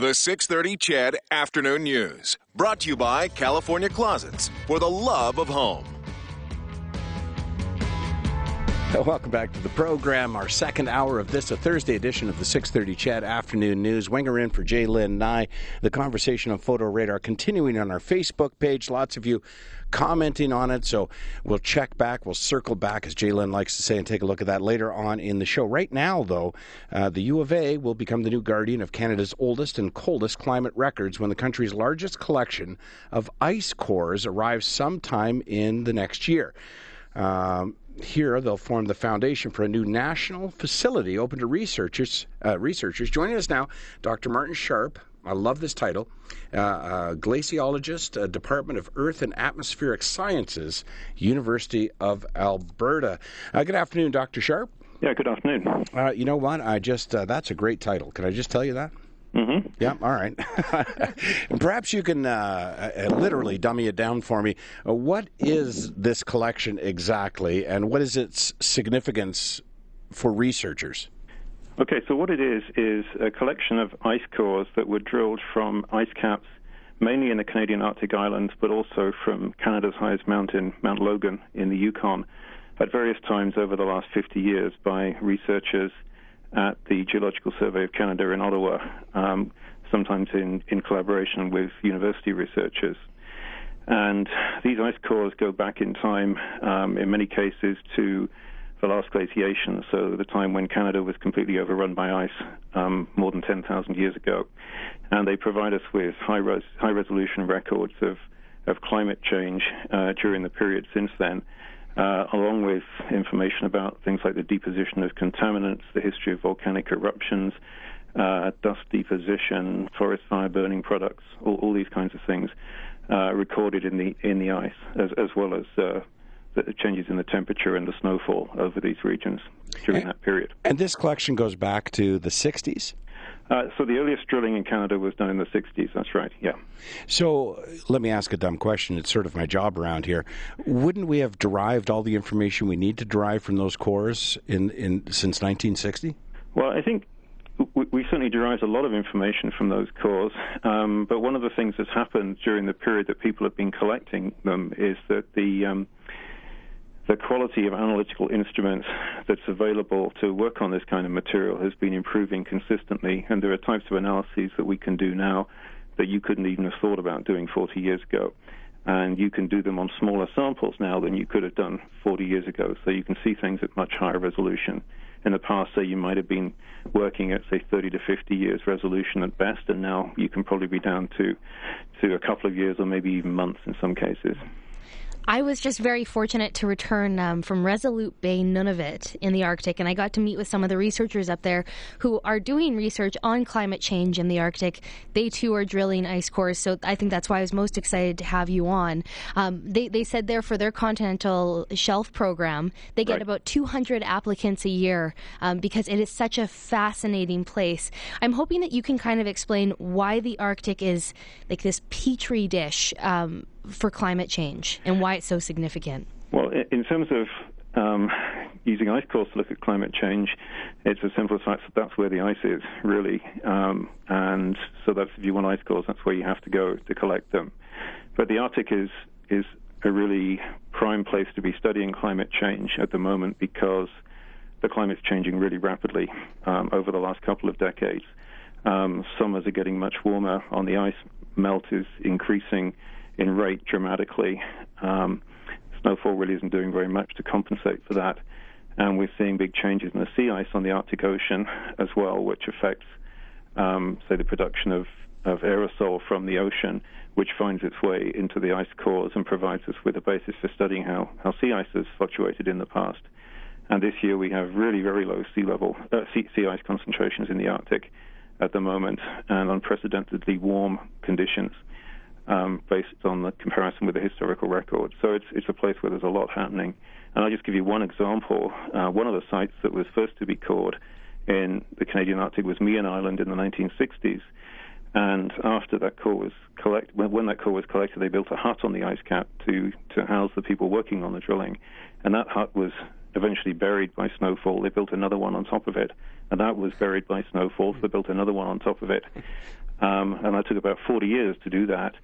The 630 CHED Afternoon News. Brought to you by California Closets for the love of home. Welcome back to the program. Our second hour of this, a Thursday edition of the 6:30 CHED Afternoon News. Winger in for J'lyn Nye. The conversation on Photo Radar continuing on our Facebook page. Lots of you commenting on it, so we'll check back. We'll circle back, as Jay Lynn likes to say, and take a look at that later on in the show. Right now, though, uh, the U of A will become the new guardian of Canada's oldest and coldest climate records when the country's largest collection of ice cores arrives sometime in the next year. Um, here, they'll form the foundation for a new national facility open to researchers. Uh, researchers joining us now, Dr. Martin Sharp. I love this title. Uh, uh, glaciologist, uh, Department of Earth and Atmospheric Sciences, University of Alberta. Uh, good afternoon, Dr. Sharp. Yeah, good afternoon. Uh, you know what? I just uh, that's a great title. Can I just tell you that? Mm-hmm. Yeah, all right. Perhaps you can uh, uh, literally dummy it down for me. Uh, what is this collection exactly, and what is its significance for researchers? Okay, so what it is is a collection of ice cores that were drilled from ice caps, mainly in the Canadian Arctic Islands, but also from Canada's highest mountain, Mount Logan, in the Yukon, at various times over the last 50 years by researchers at the Geological Survey of Canada in Ottawa, um, sometimes in, in collaboration with university researchers. And these ice cores go back in time, um, in many cases, to the last glaciation, so the time when Canada was completely overrun by ice um, more than 10,000 years ago. And they provide us with high, res- high resolution records of, of climate change uh, during the period since then uh, along with information about things like the deposition of contaminants, the history of volcanic eruptions, uh, dust deposition, forest fire burning products, all, all these kinds of things uh, recorded in the in the ice, as, as well as uh, the changes in the temperature and the snowfall over these regions during and, that period. And this collection goes back to the 60s? Uh, so the earliest drilling in Canada was done in the 60s. That's right. Yeah. So let me ask a dumb question. It's sort of my job around here. Wouldn't we have derived all the information we need to derive from those cores in, in since 1960? Well, I think we, we certainly derived a lot of information from those cores. Um, but one of the things that's happened during the period that people have been collecting them is that the um, the quality of analytical instruments that's available to work on this kind of material has been improving consistently, and there are types of analyses that we can do now that you couldn't even have thought about doing 40 years ago. And you can do them on smaller samples now than you could have done 40 years ago, so you can see things at much higher resolution. In the past, say you might have been working at say 30 to 50 years resolution at best, and now you can probably be down to to a couple of years or maybe even months in some cases. I was just very fortunate to return um, from Resolute Bay, Nunavut, in the Arctic, and I got to meet with some of the researchers up there who are doing research on climate change in the Arctic. They too are drilling ice cores, so I think that's why I was most excited to have you on. Um, they, they said there for their continental shelf program, they get right. about 200 applicants a year um, because it is such a fascinating place. I'm hoping that you can kind of explain why the Arctic is like this petri dish um, for climate change and why it's so significant? Well, in terms of um, using ice cores to look at climate change, it's as simple as that that's where the ice is, really. Um, and so that's if you want ice cores, that's where you have to go to collect them. But the Arctic is is a really prime place to be studying climate change at the moment because the climate's changing really rapidly um, over the last couple of decades. Um, summers are getting much warmer. On the ice, melt is increasing in rate dramatically. Um, snowfall really isn't doing very much to compensate for that. And we're seeing big changes in the sea ice on the Arctic Ocean as well, which affects, um, say, the production of, of aerosol from the ocean, which finds its way into the ice cores and provides us with a basis for studying how, how sea ice has fluctuated in the past. And this year we have really very low sea level uh, sea, sea ice concentrations in the Arctic at the moment, and unprecedentedly warm conditions um, based on the comparison with the historical record. So it's it's a place where there's a lot happening. And I'll just give you one example. Uh, one of the sites that was first to be cored in the Canadian Arctic was Meighen Island in the 1960s. And after that core was collected, when, when that core was collected, they built a hut on the ice cap to to house the people working on the drilling, and that hut was eventually buried by snowfall. They built another one on top of it, and that was buried by snowfall. So they built another one on top of it, Um, and that took about 40 years to do that.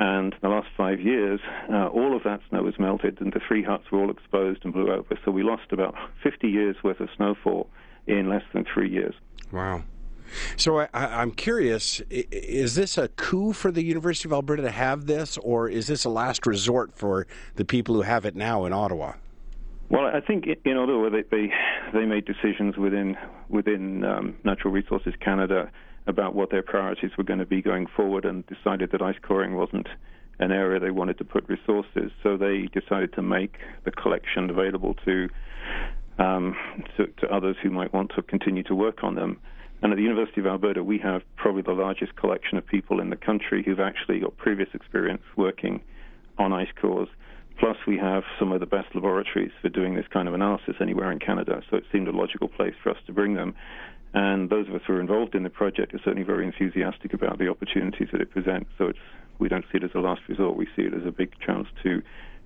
And in the last five years, uh, all of that snow was melted, and the three huts were all exposed and blew over. So we lost about 50 years worth of snowfall in less than three years. Wow. So I, am curious: is this a coup for the University of Alberta to have this, or is this a last resort for the people who have it now in Ottawa? Well, I think in Ottawa they they, they made decisions within within um, Natural Resources Canada about what their priorities were going to be going forward, and decided that ice coring wasn't an area they wanted to put resources. So they decided to make the collection available to um, to, to others who might want to continue to work on them. And at the University of Alberta, we have probably the largest collection of people in the country who've actually got previous experience working on ice cores. Plus, we have some of the best laboratories for doing this kind of analysis anywhere in Canada, so it seemed a logical place for us to bring them. And those of us who are involved in the project are certainly very enthusiastic about the opportunities that it presents. So we don't see it as a last resort. We see it as a big chance to,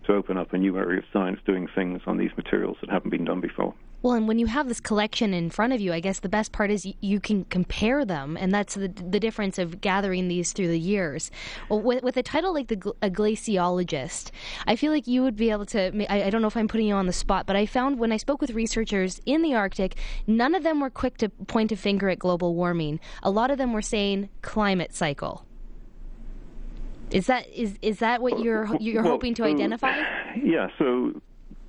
to open up a new area of science doing things on these materials that haven't been done before. Well, and when you have this collection in front of you, I guess the best part is you can compare them, and that's the, the difference of gathering these through the years. Well, with, with a title like the a glaciologist, I feel like you would be able to. I, I don't know if I'm putting you on the spot, but I found when I spoke with researchers in the Arctic, none of them were quick to point a finger at global warming. A lot of them were saying climate cycle. Is that is is that what you're you're well, hoping to identify? Yeah. So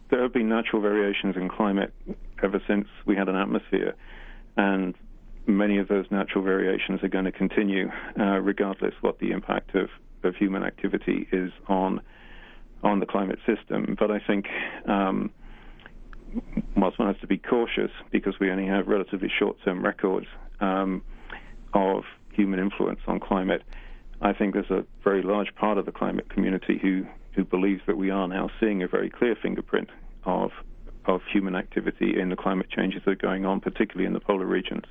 there have been natural variations in climate ever since we had an atmosphere, and many of those natural variations are going to continue, uh, regardless what the impact of, of human activity is on on the climate system. But I think um, whilst one has to be cautious because we only have relatively short-term records um, of human influence on climate, I think there's a very large part of the climate community who who believes that we are now seeing a very clear fingerprint of of human activity in the climate changes that are going on, particularly in the polar regions.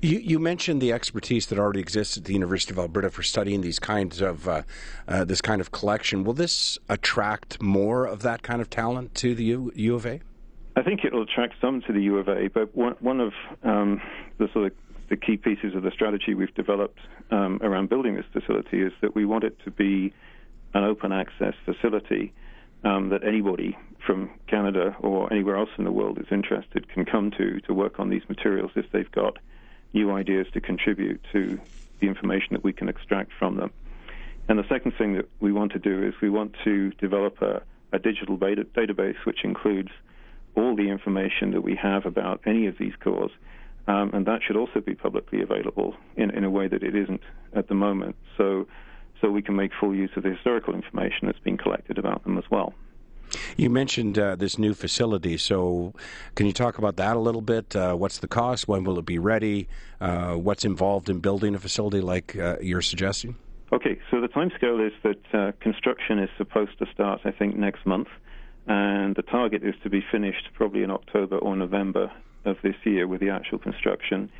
You, you, mentioned the expertise that already exists at the University of Alberta for studying these kinds of uh, uh, this kind of collection. Will this attract more of that kind of talent to the U, U of A? I think it will attract some to the U of A, but one, one of um, the sort of the key pieces of the strategy we've developed um, around building this facility is that we want it to be an open access facility um, that anybody from Canada or anywhere else in the world is interested can come to to work on these materials if they've got new ideas to contribute to the information that we can extract from them. And the second thing that we want to do is we want to develop a, a digital database which includes all the information that we have about any of these cores. Um, and that should also be publicly available in, in a way that it isn't at the moment. So so we can make full use of the historical information that's been collected about them as well. You mentioned uh, this new facility, so can you talk about that a little bit? Uh, what's the cost? When will it be ready? Uh, what's involved in building a facility like uh, you're suggesting? Okay, so the timescale is that uh, construction is supposed to start, I think, next month, and the target is to be finished probably in October or November of this year with the actual construction,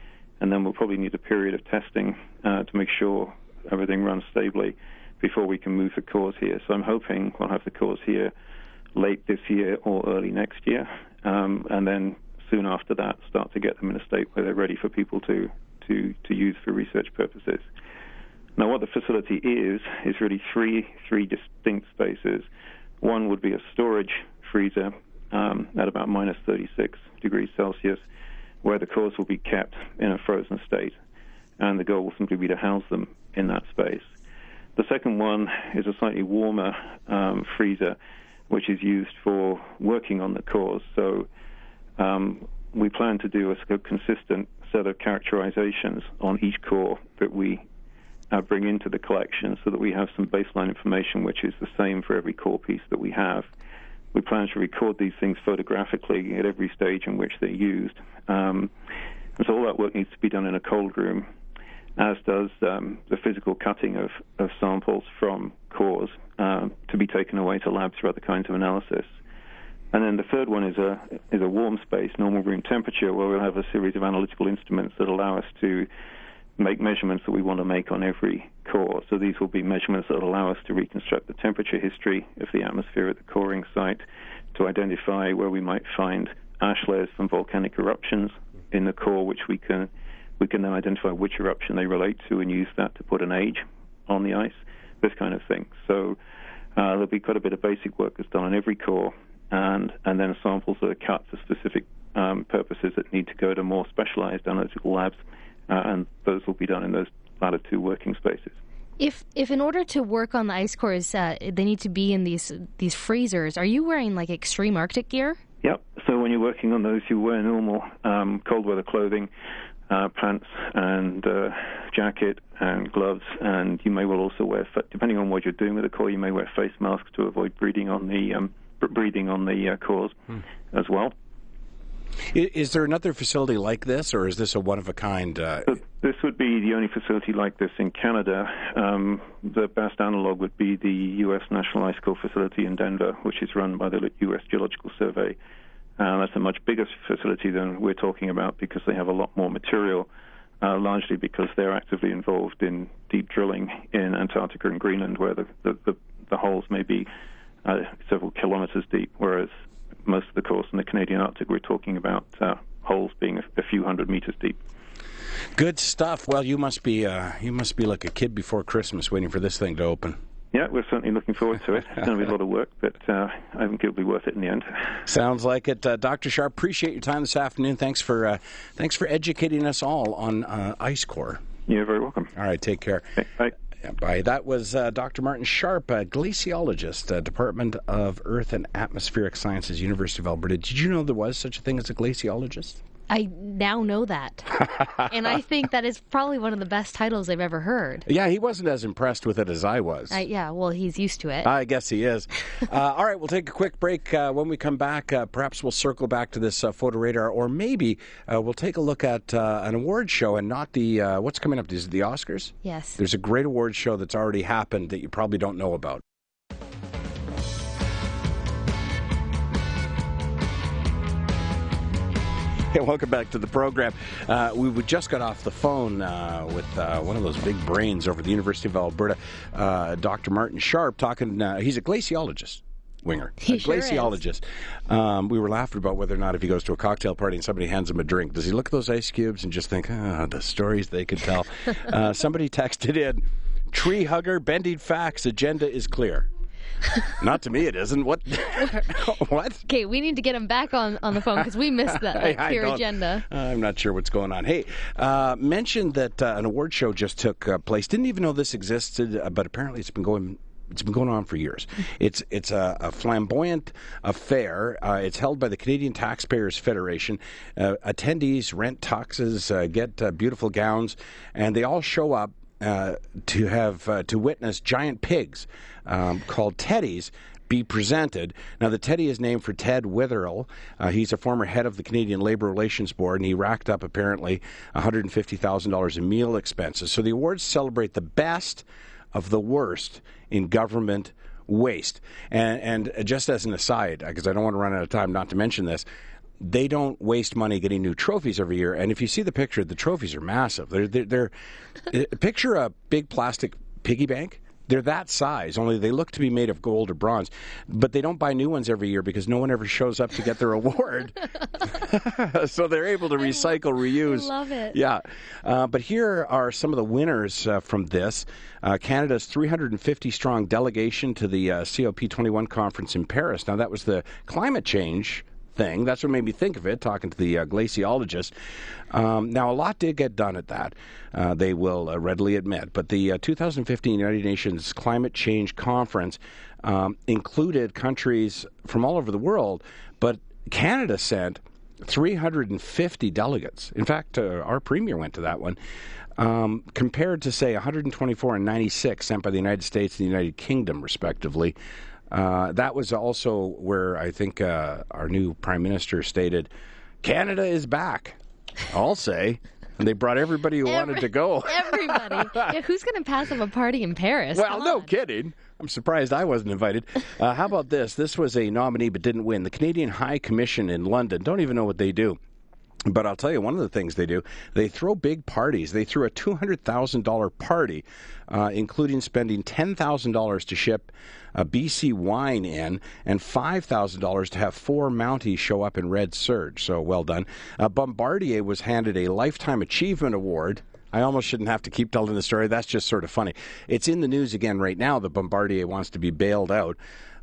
and then we'll probably need a period of testing uh, to make sure everything runs stably before we can move the cores here. So I'm hoping we'll have the cores here late this year or early next year, um, and then soon after that start to get them in a state where they're ready for people to, to, to use for research purposes. Now, what the facility is, is really three, three distinct spaces. One would be a storage freezer um, at about minus 36 degrees Celsius, where the cores will be kept in a frozen state and the goal will simply be to house them in that space. The second one is a slightly warmer um, freezer, which is used for working on the cores. So um, we plan to do a consistent set of characterizations on each core that we uh, bring into the collection so that we have some baseline information which is the same for every core piece that we have. We plan to record these things photographically at every stage in which they're used. Um, and so all that work needs to be done in a cold room as does um, the physical cutting of, of samples from cores um, to be taken away to labs for other kinds of analysis. And then the third one is a is a warm space, normal room temperature, where we'll have a series of analytical instruments that allow us to make measurements that we want to make on every core. So these will be measurements that allow us to reconstruct the temperature history of the atmosphere at the coring site, to identify where we might find ash layers from volcanic eruptions in the core, which we can we can then identify which eruption they relate to and use that to put an age on the ice, this kind of thing. So uh, there'll be quite a bit of basic work that's done on every core, and and then samples that are cut for specific um, purposes that need to go to more specialized analytical labs, uh, and those will be done in those latter two working spaces. If if in order to work on the ice cores, uh, they need to be in these these freezers, are you wearing like extreme Arctic gear? Yep. So when you're working on those, you wear normal um, cold weather clothing, uh, pants and uh, jacket and gloves, and you may well also wear, depending on what you're doing with the core, you may wear face masks to avoid breathing on the um, breathing on the uh, cores hmm. as well. Is there another facility like this, or is this a one of a kind? Uh... This would be the only facility like this in Canada. Um, the best analog would be the U.S. National Ice Core facility in Denver, which is run by the U.S. Geological Survey. Uh, that's a much bigger facility than we're talking about because they have a lot more material, uh, largely because they're actively involved in deep drilling in Antarctica and Greenland, where the, the, the, the holes may be uh, several kilometers deep, whereas most of the course in the Canadian Arctic, we're talking about uh, holes being a, a, few hundred meters deep. Good stuff. Well, you must be uh, you must be like a kid before Christmas, waiting for this thing to open. Yeah, we're certainly looking forward to it. It's going to be a lot of work, but uh, I think it'll be worth it in the end. Sounds like it, uh, Dr. Sharp. Appreciate your time this afternoon. Thanks for uh, thanks for educating us all on uh, ice core. You're very welcome. All right, take care. Bye. That was uh, Dr. Martin Sharp, a glaciologist, uh, Department of Earth and Atmospheric Sciences, University of Alberta. Did you know there was such a thing as a glaciologist? I now know that. and I think that is probably one of the best titles I've ever heard. Yeah, he wasn't as impressed with it as I was. Uh, yeah, well, he's used to it. I guess he is. uh, all right, we'll take a quick break. Uh, when we come back, uh, perhaps we'll circle back to this uh, photo radar, or maybe uh, we'll take a look at an award show and not the what's coming up. Is it the Oscars? Yes. There's a great award show that's already happened that you probably don't know about. Welcome back to the program. Uh, we just got off the phone uh, with uh, one of those big brains over the University of Alberta, uh, Dr. Martin Sharp, talking. Uh, he's a glaciologist. Winger, he a sure glaciologist. Um, we were laughing about whether or not if he goes to a cocktail party and somebody hands him a drink, does he look at those ice cubes and just think, ah, the stories they could tell? Uh, somebody texted in, tree hugger, bending facts, agenda is clear. Not to me, it isn't. What? what? Okay, we need to get him back on, on the phone because we missed that, that clear agenda. I'm not sure what's going on. Hey, uh, mentioned that uh, an award show just took uh, place. Didn't even know this existed, uh, but apparently it's been going it's been going on for years. It's it's a, a flamboyant affair. Uh, it's held by the Canadian Taxpayers Federation. Uh, attendees rent tuxes, uh, get uh, beautiful gowns, and they all show up uh, to have uh, to witness giant pigs um, called teddies be presented. Now, the Teddy is named for Ted Weatherill. Uh, he's a former head of the Canadian Labour Relations Board, and he racked up apparently $150,000 in meal expenses. So the awards celebrate the best of the worst in government waste. And, and just as an aside, because I don't want to run out of time not to mention this, they don't waste money getting new trophies every year. And if you see the picture, the trophies are massive. They're, they're, they're uh, picture a big plastic piggy bank. They're that size, only they look to be made of gold or bronze. But they don't buy new ones every year because no one ever shows up to get their award. so they're able to recycle, reuse. I love it. Yeah. Uh, but here are some of the winners uh, from this. Uh, Canada's 350 strong delegation to the uh, COP21 conference in Paris. Now, that was the climate change thing. That's what made me think of it, talking to the uh, glaciologist. Um, now, a lot did get done at that, uh, they will uh, readily admit. But the uh, 2015 United Nations Climate Change Conference um, included countries from all over the world, but Canada sent 350 delegates. In fact, uh, our premier went to that one. Um, compared to, say, 124 and 96 sent by the United States and the United Kingdom, respectively. Uh, that was also where I think uh, our new prime minister stated, "Canada is back." I'll say. And they brought everybody who Every, wanted to go. everybody. Yeah, who's going to pass up a party in Paris? Well, no kidding. I'm surprised I wasn't invited. Uh, how about this? This was a nominee but didn't win. The Canadian High Commission in London. Don't even know what they do. But I'll tell you, one of the things they do, they throw big parties. They threw a $200,000 party, uh, including spending $10,000 to ship a BC wine in and $5,000 to have four Mounties show up in red serge. So well done. Uh, Bombardier was handed a Lifetime Achievement Award. I almost shouldn't have to keep telling the story. That's just sort of funny. It's in the news again right now that Bombardier wants to be bailed out.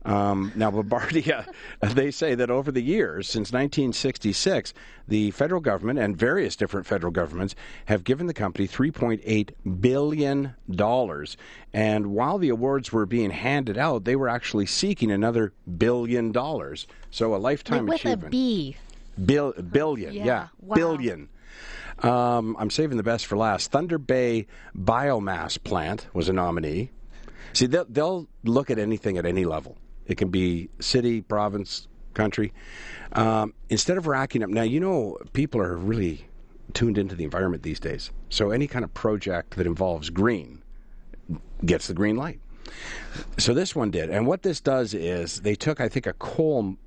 Um, now, Bombardier, they say that over the years, since 1966, the federal government and various different federal governments have given the company $3.8 billion. And while the awards were being handed out, they were actually seeking another billion dollars. So a lifetime with achievement. a B. Bill, billion, Yeah, yeah, wow. billion. Um, I'm saving the best for last. Thunder Bay Biomass Plant was a nominee. See, they'll, they'll look at anything at any level. It can be city, province, country. Um, instead of racking up, now you know people are really tuned into the environment these days. So any kind of project that involves green gets the green light. So this one did, and what this does is they took, I think, a coal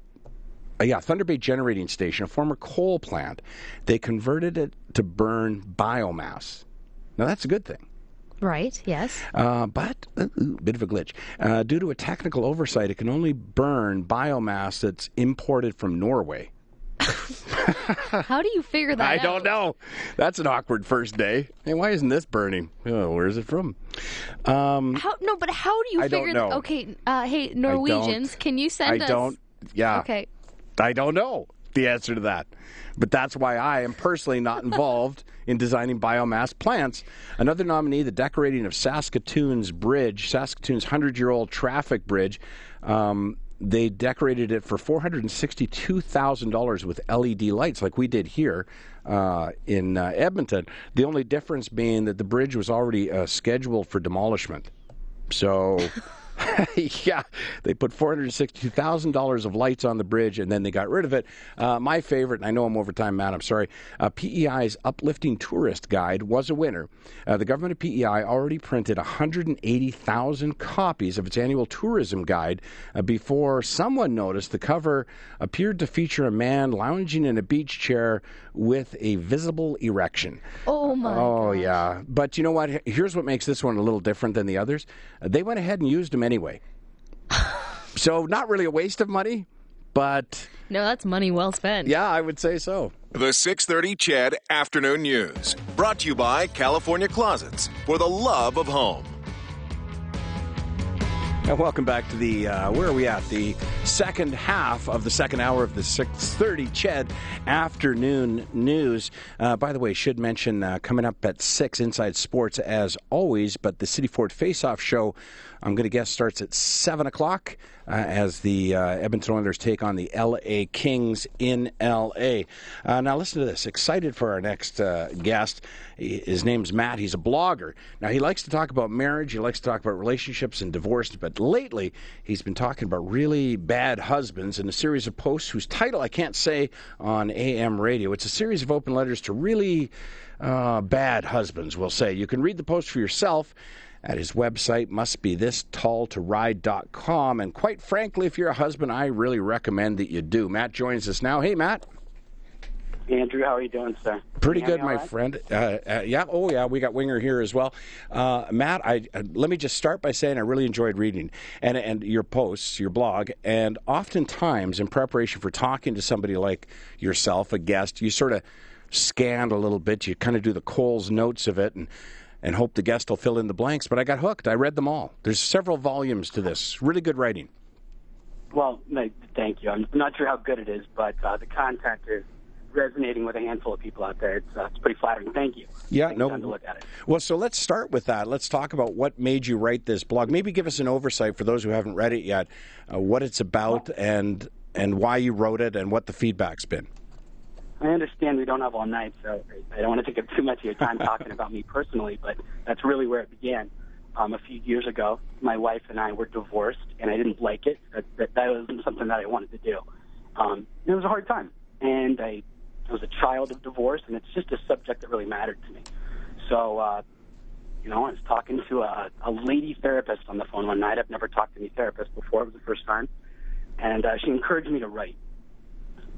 uh, yeah, Thunder Bay Generating Station, a former coal plant. They converted it to burn biomass. Now that's a good thing. Right, yes. Uh, but a bit of a glitch. Uh, due to a technical oversight, it can only burn biomass that's imported from Norway. How do you figure that I out? don't know. That's an awkward first day. Hey, why isn't this burning? Oh, where's it from? Um, How, no, but how do you I don't figure know. that? Okay, uh, hey, Norwegians, can you send I us? don't. Yeah. Okay. I don't know the answer to that. But that's why I am personally not involved in designing biomass plants. Another nominee, the decorating of Saskatoon's bridge, Saskatoon's 100 year old traffic bridge. Um, they decorated it for $462,000 with LED lights, like we did here uh, in uh, Edmonton. The only difference being that the bridge was already uh, scheduled for demolishment. So. yeah, they put four hundred sixty-two thousand dollars of lights on the bridge, and then they got rid of it. Uh, my favorite, and I know I'm over time, Matt. I'm sorry. Uh, PEI's Uplifting Tourist Guide was a winner. Uh, the government of PEI already printed one hundred and eighty thousand copies of its annual tourism guide uh, before someone noticed the cover appeared to feature a man lounging in a beach chair with a visible erection. Oh my. Oh yeah, but you know what? Here's what makes this one a little different than the others. Uh, they went ahead and used them anyway. so not really a waste of money, but No, that's money well spent. yeah, I would say so. The 630 CHED Afternoon News. Brought to you by California Closets for the love of home. And welcome back to the uh, where are we at? The second half of the second hour of the 6:30 Ched afternoon news. Uh, by the way, should mention uh, coming up at six Inside Sports as always, but the City Ford Face Off show. I'm going to guess starts at seven o'clock uh, as the uh, Edmonton Oilers take on the LA Kings in LA. Uh, now listen to this. Excited for our next uh, guest. His name's Matt. He's a blogger. Now he likes to talk about marriage. He likes to talk about relationships and divorce. But lately he's been talking about really bad husbands in a series of posts whose title I can't say on AM radio. It's a series of open letters to really uh, bad husbands. We'll say you can read the post for yourself at his website must be this tall ride.com and quite frankly if you're a husband i really recommend that you do. Matt joins us now. Hey matt. Andrew, how are you doing, sir? pretty good my right? friend. Uh, uh, yeah. Oh yeah we got winger here as well. Uh, matt i uh, let me just start by saying i really enjoyed reading and and your posts your blog and oftentimes in preparation for talking to somebody like yourself a guest you sort of scan a little bit. You kind of do the cole's notes of it and and hope the guest will fill in the blanks but i got hooked i read them all there's several volumes to this really good writing Well, thank you. I'm not sure how good it is, but uh, the content is resonating with a handful of people out there. It's, uh, it's pretty flattering. Thank you. Yeah, Taking no. time to look at it. Well, so let's start with that. Let's talk about what made you write this blog. Maybe give us an oversight for those who haven't read it yet, uh, what it's about and and why you wrote it and what the feedback's been. I understand we don't have all night, so I don't want to take up too much of your time talking about me personally, but that's really where it began. Um, a few years ago, my wife and I were divorced, and I didn't like it. That, that, that wasn't something that I wanted to do. Um, it was a hard time, and I, I was a child of divorce, and it's just a subject that really mattered to me. So, uh, you know, I was talking to a, a lady therapist on the phone one night. I've never talked to any therapist before. It was the first time. And uh, she encouraged me to write.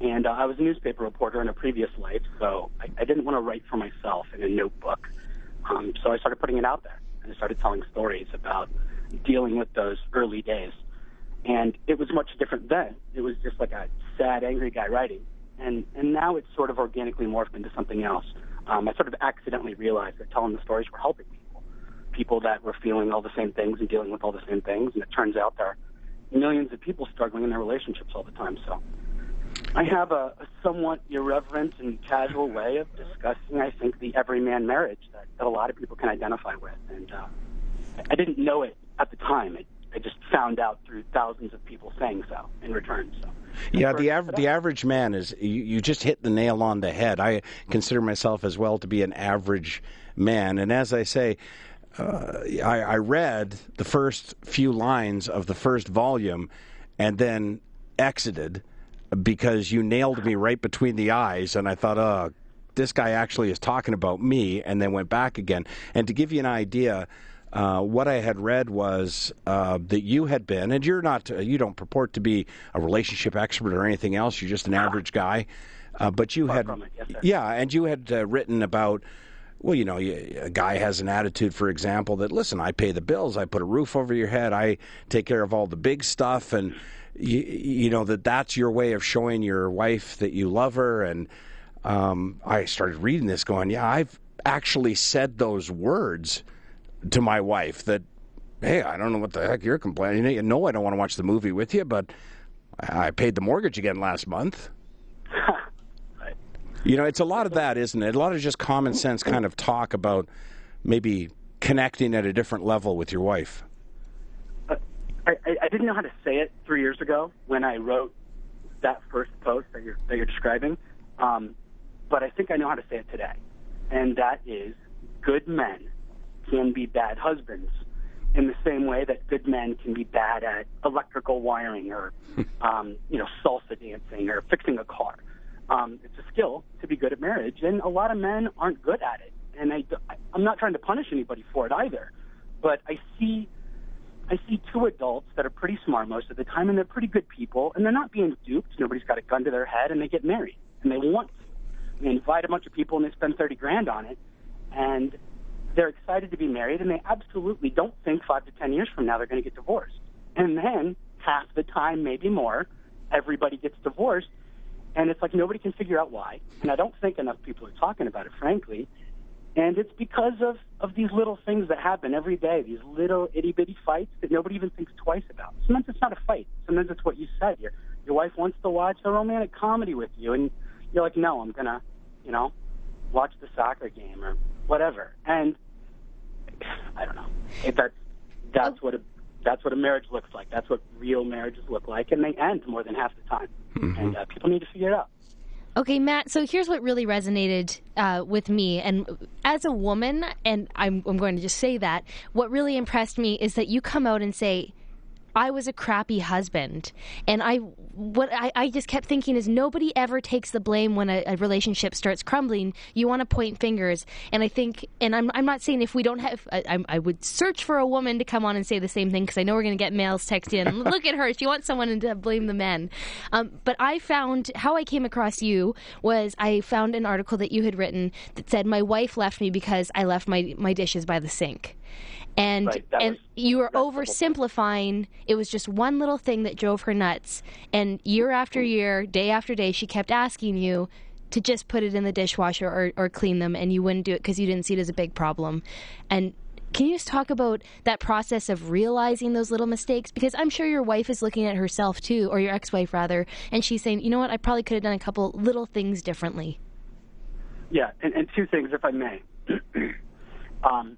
And uh, I was a newspaper reporter in a previous life, so I, I didn't want to write for myself in a notebook. Um, so I started putting it out there and I started telling stories about dealing with those early days. And it was much different then. It was just like a sad, angry guy writing. And, and now it's sort of organically morphed into something else. Um, I sort of accidentally realized that telling the stories were helping people, people that were feeling all the same things and dealing with all the same things. And it turns out there are millions of people struggling in their relationships all the time. So I have a, a somewhat irreverent and casual way of discussing, I think, the everyman marriage that, that a lot of people can identify with. And uh, I didn't know it at the time. It, I just found out through thousands of people saying so in return. So. Yeah, the average the average man is you, you just hit the nail on the head. I consider myself as well to be an average man, and as I say, uh, I, I read the first few lines of the first volume, and then exited because you nailed me right between the eyes, and I thought, oh, this guy actually is talking about me, and then went back again. And to give you an idea. Uh, what I had read was uh, that you had been, and you're not, uh, you don't purport to be a relationship expert or anything else. You're just an average guy, uh, but you had, yes, yeah, and you had uh, written about. Well, you know, a guy has an attitude, for example, that listen, I pay the bills, I put a roof over your head, I take care of all the big stuff, and you, you know that that's your way of showing your wife that you love her. And um, I started reading this, going, yeah, I've actually said those words to my wife that, hey, I don't know what the heck you're complaining. You know, I don't want to watch the movie with you, but I paid the mortgage again last month. right. You know, it's a lot of that, isn't it? A lot of just common sense kind of talk about maybe connecting at a different level with your wife. I, I didn't know how to say it three years ago when I wrote that first post that you're that you're describing, um, but I think I know how to say it today, and that is good men can be bad husbands in the same way that good men can be bad at electrical wiring or, um, you know, salsa dancing or fixing a car. Um, it's a skill to be good at marriage, and a lot of men aren't good at it. And I, I'm not trying to punish anybody for it either, but I see, I see two adults that are pretty smart most of the time, and they're pretty good people, and they're not being duped. Nobody's got a gun to their head, and they get married, and they want to. They invite a bunch of people, and they spend thirty grand on it, and they're excited to be married, and they absolutely don't think five to ten years from now they're going to get divorced. And then half the time, maybe more, everybody gets divorced, and it's like nobody can figure out why. And I don't think enough people are talking about it, frankly. And it's because of, of these little things that happen every day, these little itty bitty fights that nobody even thinks twice about. Sometimes it's not a fight. Sometimes it's what you said. Your, your wife wants to watch a romantic comedy with you, and you're like, no, I'm going to, you know, watch the soccer game or whatever. And I don't know. If that's that's oh. what a that's what a marriage looks like. That's what real marriages look like, and they end more than half the time. Mm-hmm. And uh, people need to figure it out. Okay, Matt. So here's what really resonated uh, with me, and as a woman, and I'm, I'm going to just say that what really impressed me is that you come out and say, I was a crappy husband. And I what I, I just kept thinking is nobody ever takes the blame when a, a relationship starts crumbling. You want to point fingers. And I think and I'm I'm not saying if we don't have I, I would search for a woman to come on and say the same thing because I know we're going to get males text in. Look at her. She wants someone to blame the men. Um, but I found how I came across you was I found an article that you had written that said my wife left me because I left my my dishes by the sink and right, and was, you were oversimplifying it was just one little thing that drove her nuts and year after year day after day she kept asking you to just put it in the dishwasher or, or clean them and you wouldn't do it because you didn't see it as a big problem and can you just talk about that process of realizing those little mistakes? Because I'm sure your wife is looking at herself too, or your ex wife rather, and she's saying, you know what, I probably could have done a couple little things differently. Yeah, and, and two things, if I may. um,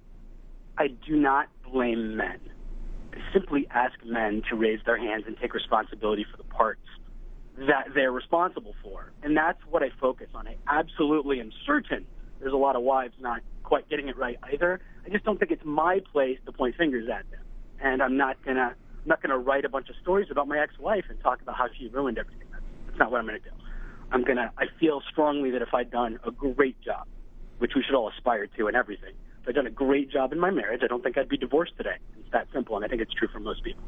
I do not blame men. I simply ask men to raise their hands and take responsibility for the parts that they're responsible for. And that's what I focus on. I absolutely am certain there's a lot of wives not quite getting it right either. I just don't think it's my place to point fingers at them. And I'm not gonna I'm not gonna write a bunch of stories about my ex-wife and talk about how she ruined everything. That's, not what I'm gonna do. I'm gonna I feel strongly that if I'd done a great job, which we should all aspire to in everything, I'd done a great job in my marriage, I don't think I'd be divorced today. It's that simple, and I think it's true for most people.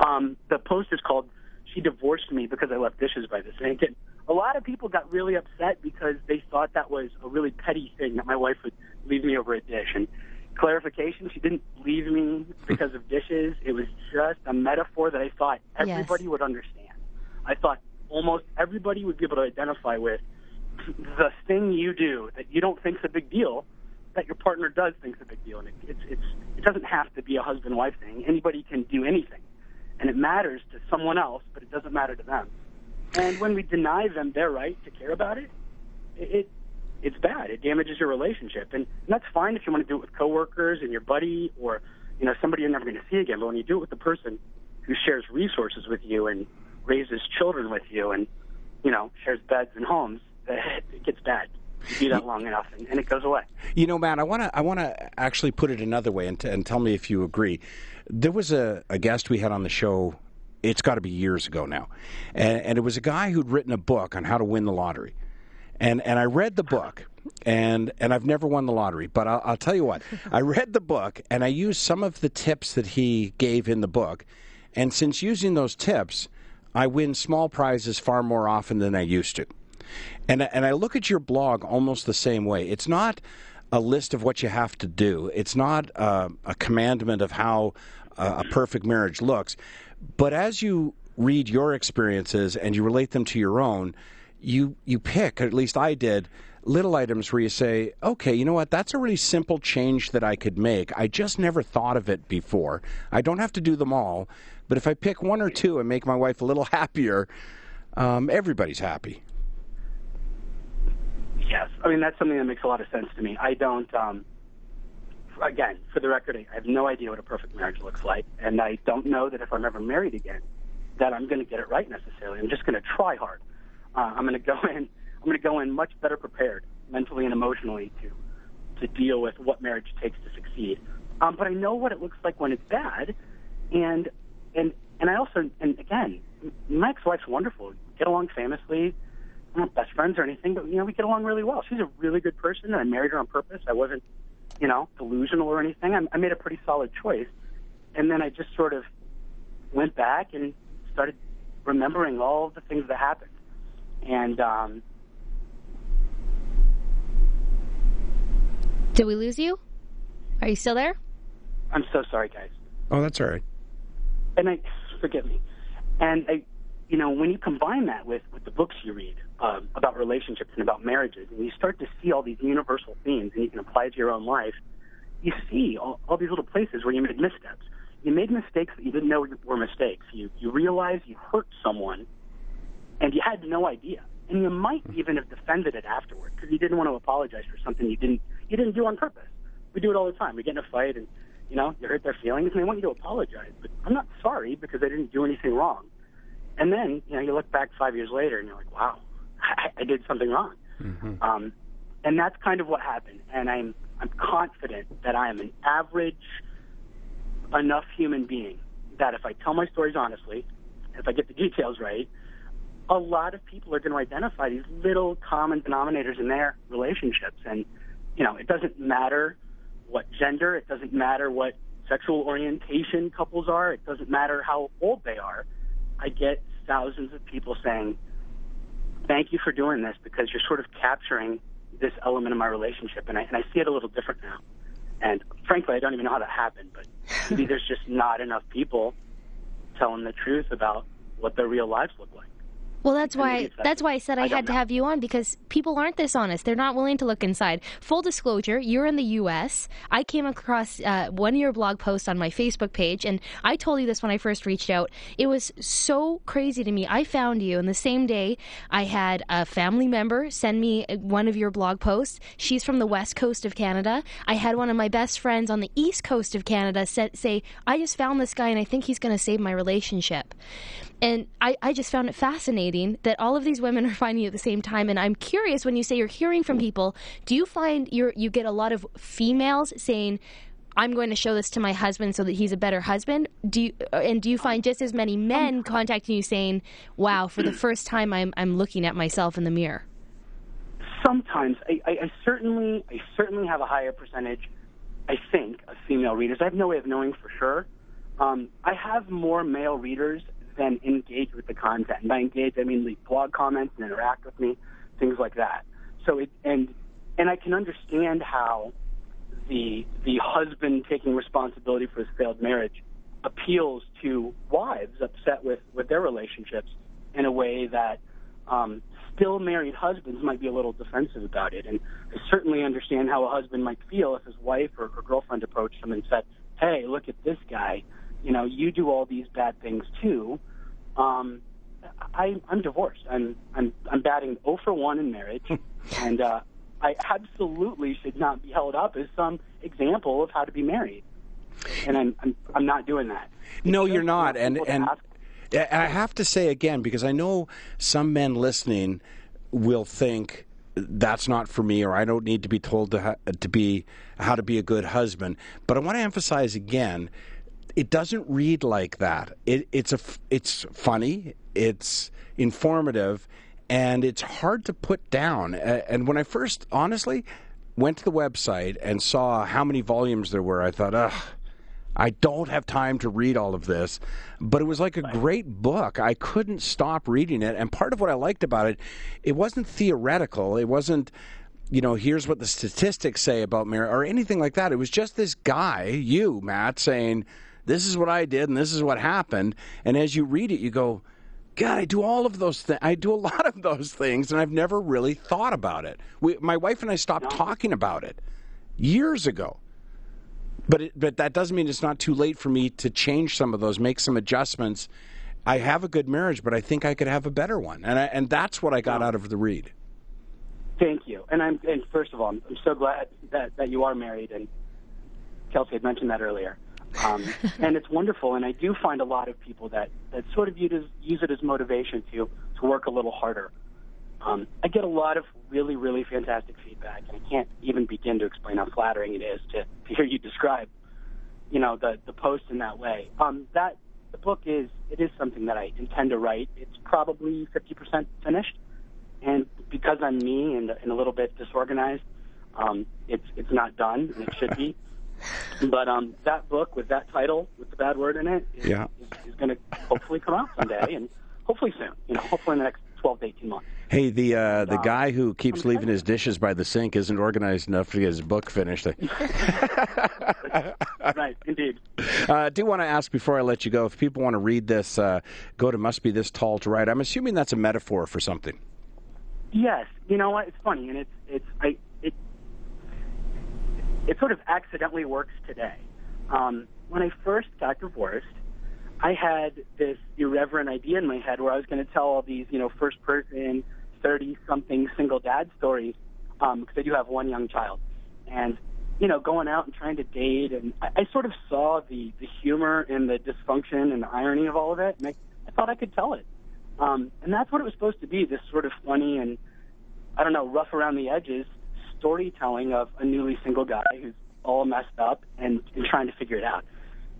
Um, the post is called she divorced me because I left dishes by the sink. And a lot of people got really upset because they thought that was a really petty thing that my wife would leave me over a dish. And clarification, she didn't leave me because of dishes. It was just a metaphor that I thought everybody Yes. would understand. I thought almost everybody would be able to identify with the thing you do that you don't think's a big deal, that your partner does think's a big deal, and it, it's it's it doesn't have to be a husband wife thing. Anybody can do anything, and it matters to someone else, but it doesn't matter to them. And when we deny them their right to care about it, it, it it's bad. It damages your relationship, and, and that's fine if you want to do it with coworkers and your buddy or you know somebody you're never going to see again. But when you do it with the person who shares resources with you and raises children with you, and you know shares beds and homes, it gets bad. You do that long enough, and, and it goes away. You know, Matt, I want to I want to actually put it another way and, t- and tell me if you agree. There was a, a guest we had on the show. It's got to be years ago now, and, and it was a guy who'd written a book on how to win the lottery, and and I read the book, and and I've never won the lottery, but I'll, I'll tell you what, I read the book and I used some of the tips that he gave in the book, and since using those tips, I win small prizes far more often than I used to. And and I look at your blog almost the same way. It's not a list of what you have to do. It's not uh, a commandment of how uh, a perfect marriage looks. But as you read your experiences and you relate them to your own, you you pick. At least I did. Little items where you say, okay, you know what? That's a really simple change that I could make. I just never thought of it before. I don't have to do them all, but if I pick one or two and make my wife a little happier, um, everybody's happy. I mean that's something that makes a lot of sense to me. I don't. Um, again, for the record, I have no idea what a perfect marriage looks like, and I don't know that if I'm ever married again, that I'm going to get it right necessarily. I'm just going to try hard. Uh, I'm going to go in. I'm going to go in much better prepared, mentally and emotionally, to to deal with what marriage takes to succeed. Um, but I know what it looks like when it's bad, and and and I also and again, my ex-wife's wonderful. Get along famously. We're not best friends or anything, but you know we get along really well. She's a really good person, and I married her on purpose. I wasn't, you know, delusional or anything. I, I made a pretty solid choice, and then I just sort of went back and started remembering all the things that happened, and um, Did we lose you? Are you still there? I'm so sorry, guys. Oh, that's all right. and I forgive me. And I, you know, when you combine that with with the books you read um, about relationships and about marriages, and you start to see all these universal themes, and you can apply it to your own life, you see all, all these little places where you made missteps. You made mistakes that you didn't know were mistakes. You you realized you hurt someone, and you had no idea. And you might even have defended it afterward because you didn't want to apologize for something you didn't you didn't do on purpose. We do it all the time. We get in a fight and you know, you hurt their feelings and they want you to apologize. But I'm not sorry because I didn't do anything wrong. And then, you know, you look back five years later and you're like, wow, I, I did something wrong. Um, and that's kind of what happened. And I'm, I'm confident that I am an average enough human being that if I tell my stories honestly, if I get the details right, a lot of people are going to identify these little common denominators in their relationships. And, you know, it doesn't matter what gender, it doesn't matter what sexual orientation couples are, it doesn't matter how old they are. I get thousands of people saying, thank you for doing this because you're sort of capturing this element of my relationship. And I, and I see it a little different now. And frankly, I don't even know how that happened, but maybe there's just not enough people telling the truth about what their real lives look like. Well, that's why that's why I said I, I had to have you on because people aren't this honest. They're not willing to look inside. Full disclosure, you're in the U.S. I came across uh, one of your blog posts on my Facebook page, and I told you this when I first reached out. It was so crazy to me. I found you, and the same day I had a family member send me uh, one of your blog posts. She's from the west coast of Canada. I had one of my best friends on the east coast of Canada say, "I just found this guy, and I think he's going to save my relationship." And I, I just found it fascinating that all of these women are finding you at the same time. And I'm curious when you say you're hearing from people, do you find you're, you get a lot of females saying, I'm going to show this to my husband so that he's a better husband? Do you, uh, and do you find just as many men contacting you saying, "Wow, for the first time, I'm I'm looking at myself in the mirror"? Sometimes I, I, I certainly I certainly have a higher percentage, I think, of female readers. I have no way of knowing for sure. Um, I have more male readers then engage with the content. And by engage, I mean leave blog comments and interact with me, things like that. So it and and I can understand how the the husband taking responsibility for his failed marriage appeals to wives upset with with their relationships in a way that um, still married husbands might be a little defensive about it. And I certainly understand how a husband might feel if his wife or, or girlfriend approached him and said, "Hey, look at this guy. You know, you do all these bad things too." Um, I, I'm divorced. I'm I'm I'm batting 0 for 1 in marriage, and uh, I absolutely should not be held up as some example of how to be married. And I'm I'm, I'm not doing that. No, you're not. And and ask I have to say again because I know some men listening will think that's not for me, or I don't need to be told to ha- to be how to be a good husband. But I want to emphasize again, it doesn't read like that. It, it's a it's funny, it's informative, and it's hard to put down. And when I first, honestly, went to the website and saw how many volumes there were, I thought, ugh. I don't have time to read all of this, but it was like a great book. I couldn't stop reading it. And part of what I liked about it, it wasn't theoretical. It wasn't, you know, here's what the statistics say about marriage or anything like that. It was just this guy, you, Matt, saying, this is what I did and this is what happened. And as you read it, you go, God, I do all of those things. I do a lot of those things, and I've never really thought about it. We, my wife and I stopped talking about it years ago. But it, but that doesn't mean it's not too late for me to change some of those, make some adjustments. I have a good marriage, but I think I could have a better one, and I, and that's what I got out of the read. Thank you. And I'm and first of all, I'm, I'm so glad that, that you are married and Kelsey had mentioned that earlier. Um, and it's wonderful and I do find a lot of people that, that sort of use it, as, motivation to, to work a little harder. Um, I get a lot of really, really fantastic feedback and I can't even begin to explain how flattering it is to, to hear you describe, you know, the, the post in that way. Um, that the book is it is something that I intend to write. It's probably 50% finished and because I'm me and, and a little bit disorganized, um, it's it's not done, and it should be. But um, that book with that title, with the bad word in it, is, Yeah. is, is going to hopefully come out someday, and hopefully soon. You know, hopefully in the next 12 to 18 months. Hey, the uh, the Um, guy who keeps I'm leaving his dishes by the sink isn't organized enough to get his book finished. right, indeed. Uh, I do want to ask before I let you go if people want to read this, uh, go to Must Be This Tall to Ride. I'm assuming that's a metaphor for something. Yes, you know what? It's funny, and it's it's I it sort of accidentally works today. Um, when I first got divorced, I had this irreverent idea in my head where I was going to tell all these you know first person, thirty something single dad stories because I do have one young child, and you know going out and trying to date, and I, I sort of saw the the humor and the dysfunction and the irony of all of it, and I, I thought I could tell it. Um, and that's what it was supposed to be, this sort of funny and, I don't know, rough around the edges storytelling of a newly single guy who's all messed up and, and trying to figure it out.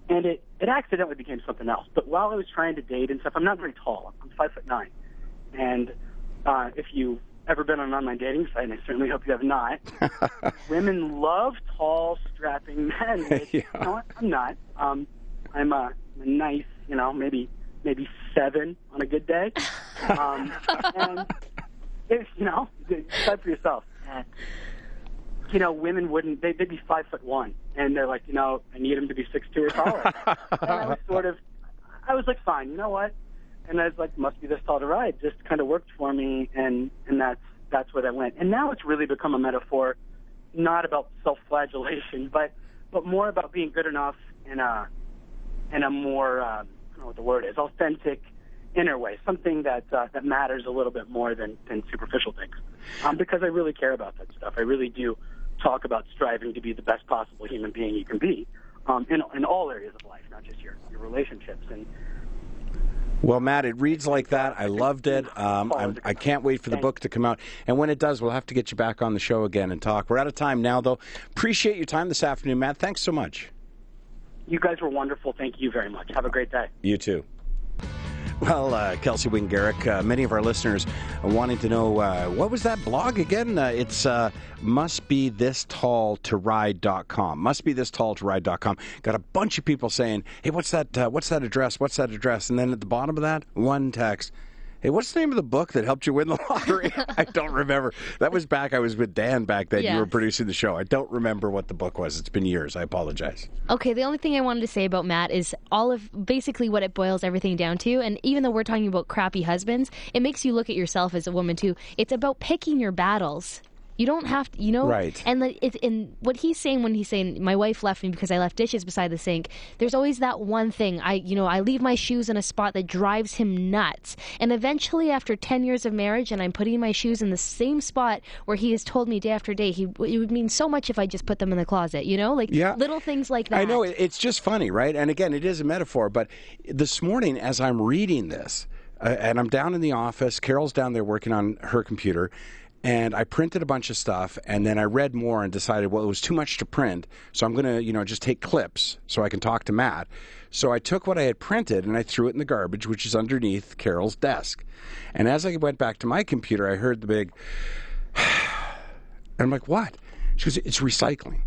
And it, it accidentally became something else. But while I was trying to date and stuff, I'm not very tall. I'm five foot nine. And uh, if you've ever been on an online dating site, and I certainly hope you have not, women love tall, strapping men. Which, Yeah. You know? I'm not. Um, I'm a, nice, you know, maybe maybe seven on a good day. Um, and if you know, decide for yourself. And, you know, women wouldn't. They, they'd be five foot one, and they're like, you know, I need him to be six two or taller. and I was sort of, I was like, fine, you know what? And I was like, must be this tall to ride. Just kind of worked for me, and and that's that's where that went. And now it's really become a metaphor, not about self-flagellation, but but more about being good enough in a in a more um, I don't know what the word is, authentic inner way, something that uh, that matters a little bit more than than superficial things. Um, because I really care about that stuff. I really do talk about striving to be the best possible human being you can be um, in in all areas of life, not just your your relationships and. Well, Matt, it reads like that. I loved it. Um, I'm, I can't wait for the book to come out. And when it does, we'll have to get you back on the show again and talk. We're out of time now, though. Appreciate your time this afternoon, Matt. Thanks so much. You guys were wonderful. Thank you very much. Have a great day. You too. Well, uh, Kelsey Wingarick, uh, many of our listeners wanting to know uh, what was that blog again? Uh, it's uh, must be this tall to ride.com. Must be this tall to ride.com. Got a bunch of people saying, "Hey, what's that? Uh, what's that address? What's that address?" And then at the bottom of that, one text. Hey, what's the name of the book that helped you win the lottery? I don't remember. That was back. I was with Dan back then. You were producing the show. I don't remember what the book was. It's been years. I apologize. Okay, the only thing I wanted to say about Matt is all of basically what it boils everything down to. And even though we're talking about crappy husbands, it makes you look at yourself as a woman too. It's about picking your battles. You don't have to, you know. Right. And it's in what he's saying when he's saying my wife left me because I left dishes beside the sink. There's always that one thing. I, you know, I leave my shoes in a spot that drives him nuts. And eventually, after ten years of marriage, and I'm putting my shoes in the same spot where he has told me day after day, he it would mean so much if I just put them in the closet. You know, like Yeah. little things like that. I know it's just funny, right? And again, it is a metaphor. But this morning, as I'm reading this, uh, and I'm down in the office, Carol's down there working on her computer, and I printed a bunch of stuff, and then I read more and decided, well, it was too much to print, so I'm to, you know, just take clips so I can talk to Matt. So I took what I had printed and I threw it in the garbage, which is underneath Carol's desk. And as I went back to my computer, I heard the big. And I'm like, what? She goes, it's recycling.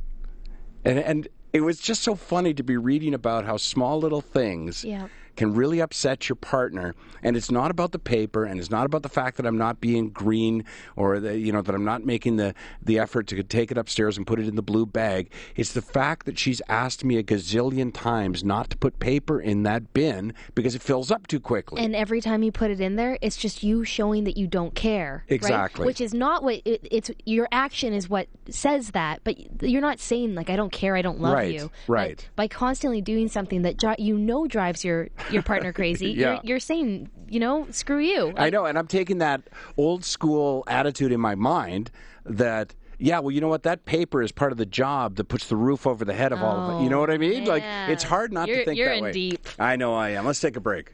And, and it was just so funny to be reading about how small little things Yeah. Can really upset your partner. And it's not about the paper, and it's not about the fact that I'm not being green or the, you know that I'm not making the the effort to take it upstairs and put it in the blue bag. It's the fact that she's asked me a gazillion times not to put paper in that bin because it fills up too quickly. And every time you put it in there, it's just you showing that you don't care. right? Exactly. Which is not what it, it's. Your action is what says that, but you're not saying like I don't care, I don't love Right, you. right. But by constantly doing something that dri- you know drives your your partner crazy, Yeah. you're, you're saying you know screw you. I know, and I'm taking that old school attitude in my mind that. Yeah, well, you know what? That paper is part of the job that puts the roof over the head of all of it. You know what I mean? Like, it's oh, hard not You're- to think you're that in way. deep. I know I am. Let's take a break.